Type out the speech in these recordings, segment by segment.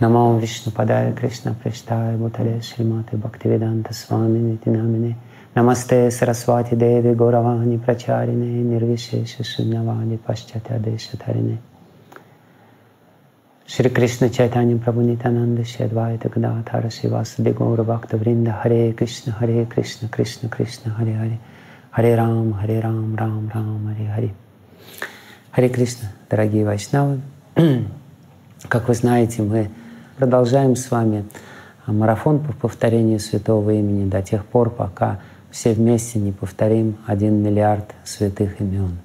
Намо Вишну Падая Кришна Прештая Бутале Шриматы Бхактивиданта Свами Нитинамине Намасте Сарасвати Деви Горавани Прачарине Нирвишеши Шунявани Пашчатя Дешатарине Шри Кришна Чайтанья Прабhu Нитянанда Шри Адвайта Гададхара Шивасади Гаура Бхакта Вринда Харе Кришна Харе Кришна Кришна Кришна Харе Харе Харе Рам Харе Рам Рам Рам Харе Харе Харе Кришна, дорогие вайшнавы, как вы знаете, мы продолжаем с вами марафон по повторению святого имени до тех пор, пока все вместе не повторим один миллиард святых имен.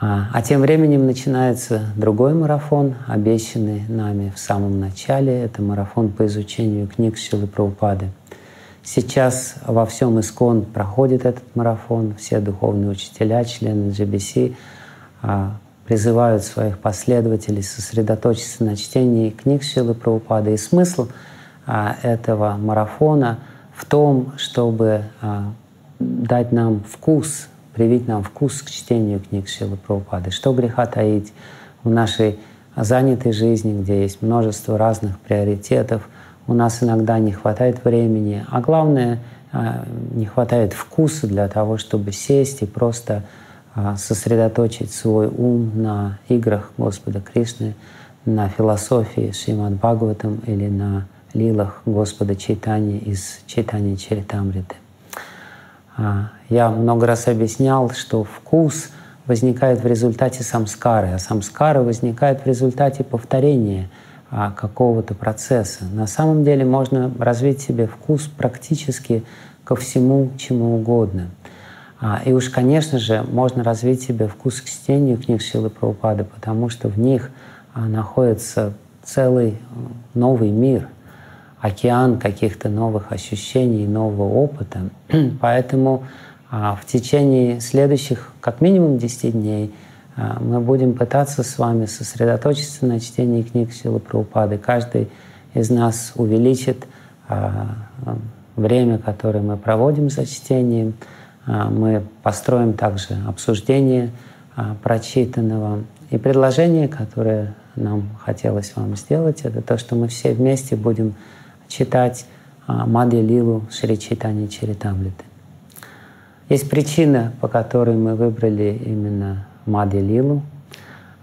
А, а тем временем начинается другой марафон, обещанный нами в самом начале. Это марафон по изучению книг Шилы Праупады. Сейчас во всем Искон проходит этот марафон. Все духовные учителя, члены GBC а, призывают своих последователей сосредоточиться на чтении книг Шилы Праупады. И смысл а, этого марафона в том, чтобы дать нам вкус привить нам вкус к чтению книг Шилы Прабхупады. Что греха таить в нашей занятой жизни, где есть множество разных приоритетов, у нас иногда не хватает времени, а главное, а, не хватает вкуса для того, чтобы сесть и просто а, сосредоточить свой ум на играх Господа Кришны, на философии Шримад Бхагаватам или на лилах Господа Чайтани из Чайтани Чаритамриты. А, я много раз объяснял, что вкус возникает в результате самскары, а самскара возникает в результате повторения а, какого-то процесса. На самом деле можно развить себе вкус практически ко всему, чему угодно. А, и уж, конечно же, можно развить себе вкус к чтению книг Шилы Прабхупады, потому что в них находится целый новый мир — океан каких-то новых ощущений, нового опыта. Поэтому а, в течение следующих как минимум 10 дней а, мы будем пытаться с вами сосредоточиться на чтении книг Силы Прабхупады. Каждый из нас увеличит а, время, которое мы проводим за чтением. Мы построим также обсуждение прочитанного. И предложение, которое нам хотелось вам сделать, это то, что мы все вместе будем читать а, Мадья Лилу Шри Чайтани Чаритамриты. Есть причина, по которой мы выбрали именно Мадья Лилу.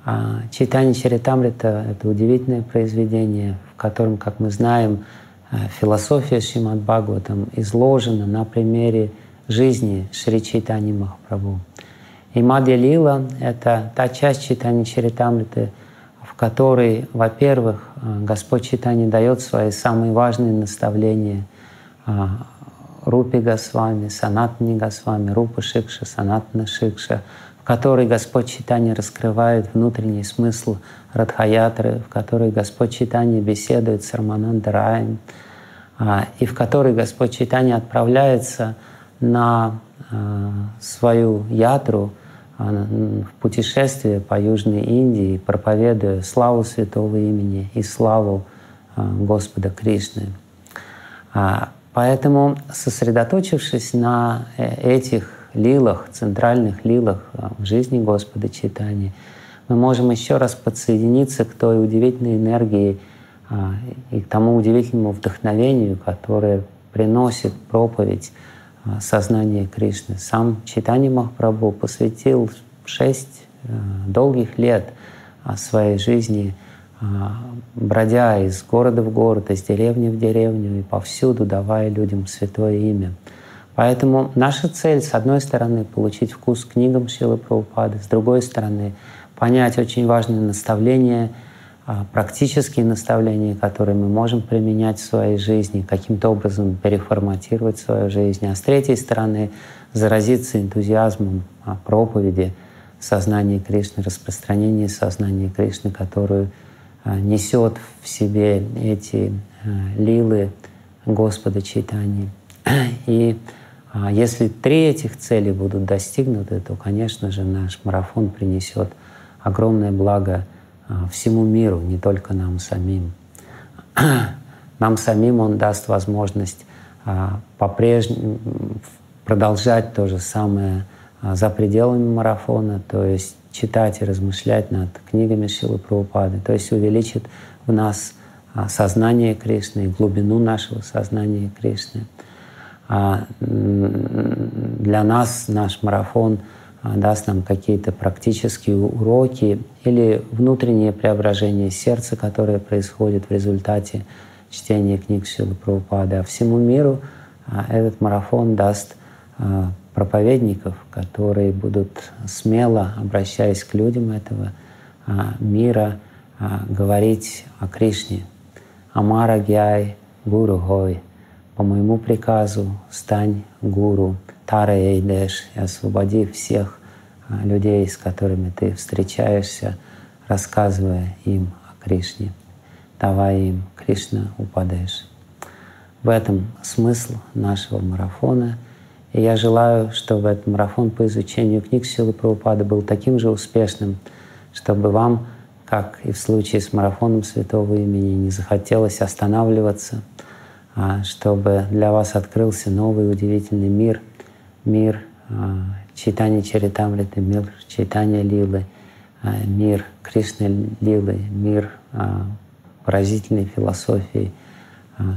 А, Чайтани Чаритамрита — это удивительное произведение, в котором, как мы знаем, а, философия Шримад Бхагаватам изложена на примере жизни Шри Чайтани Махапрабху. И Мадья Лила — это та часть Чайтани Чаритамриты, в которой, во-первых, э, Господь Читани дает свои самые важные наставления э, Рупи Госвами, Санатни Госвами, Рупа Шикша, Санатна Шикша, в которой Господь Читани раскрывает внутренний смысл Радхаятры, в которой Господь Читани беседует с Раманандараем, э, и в которой Господь Читани отправляется на свою ятру — в путешествие по Южной Индии, проповедуя славу святого имени и славу а, Господа Кришны. А, поэтому, сосредоточившись на э, этих лилах, центральных лилах в жизни Господа Читания, мы можем еще раз подсоединиться к той удивительной энергии и к тому удивительному вдохновению, которое приносит проповедь сознание Кришны. Сам Читани Махапрабху посвятил шесть э, долгих лет а, своей жизни, бродя из города в город, из деревни в деревню и повсюду давая людям святое имя. Поэтому наша цель, с одной стороны, получить вкус к книгам Шилы Прабхупады, с другой стороны, понять очень важные наставления — практические наставления, которые мы можем применять в своей жизни, каким-то образом переформатировать свою жизнь, а с третьей стороны заразиться энтузиазмом проповеди сознания Кришны, распространения сознания Кришны, которую а, несет в себе эти а, лилы Господа Чайтани. И если три этих цели будут достигнуты, то, конечно же, наш марафон принесет огромное благо а, всему миру, не только нам самим. Нам самим он даст возможность а, по-прежнему продолжать то же самое а, за пределами марафона, то есть читать и размышлять над книгами Шилы Прабхупады, то есть увеличит в нас сознание Кришны, глубину нашего сознания Кришны. Для нас наш марафон даст нам какие-то практические уроки или внутреннее преображение сердца, которое происходит в результате чтения книг Шилы Прабхупады. А всему миру этот марафон даст проповедников, которые будут смело, обращаясь к людям этого мира, говорить о Кришне. Амара Гяй Гуру Гой. По моему приказу стань гуру Тара Эйдеш и освободи всех людей, с которыми ты встречаешься, рассказывая им о Кришне, давая им Кришна Упадеш. В этом смысл нашего марафона. И я желаю, чтобы этот марафон по изучению книг Силы Прабхупады был таким же успешным, чтобы вам как и в случае с марафоном Святого Имени, не захотелось останавливаться, а чтобы для вас открылся новый удивительный мир, мир а, читания Чаритамриты, мир читания Лилы, а, мир Кришны Лилы, мир поразительной философии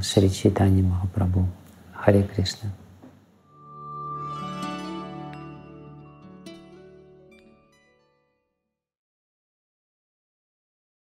Шри Читани Махапрабху. Харе Кришна.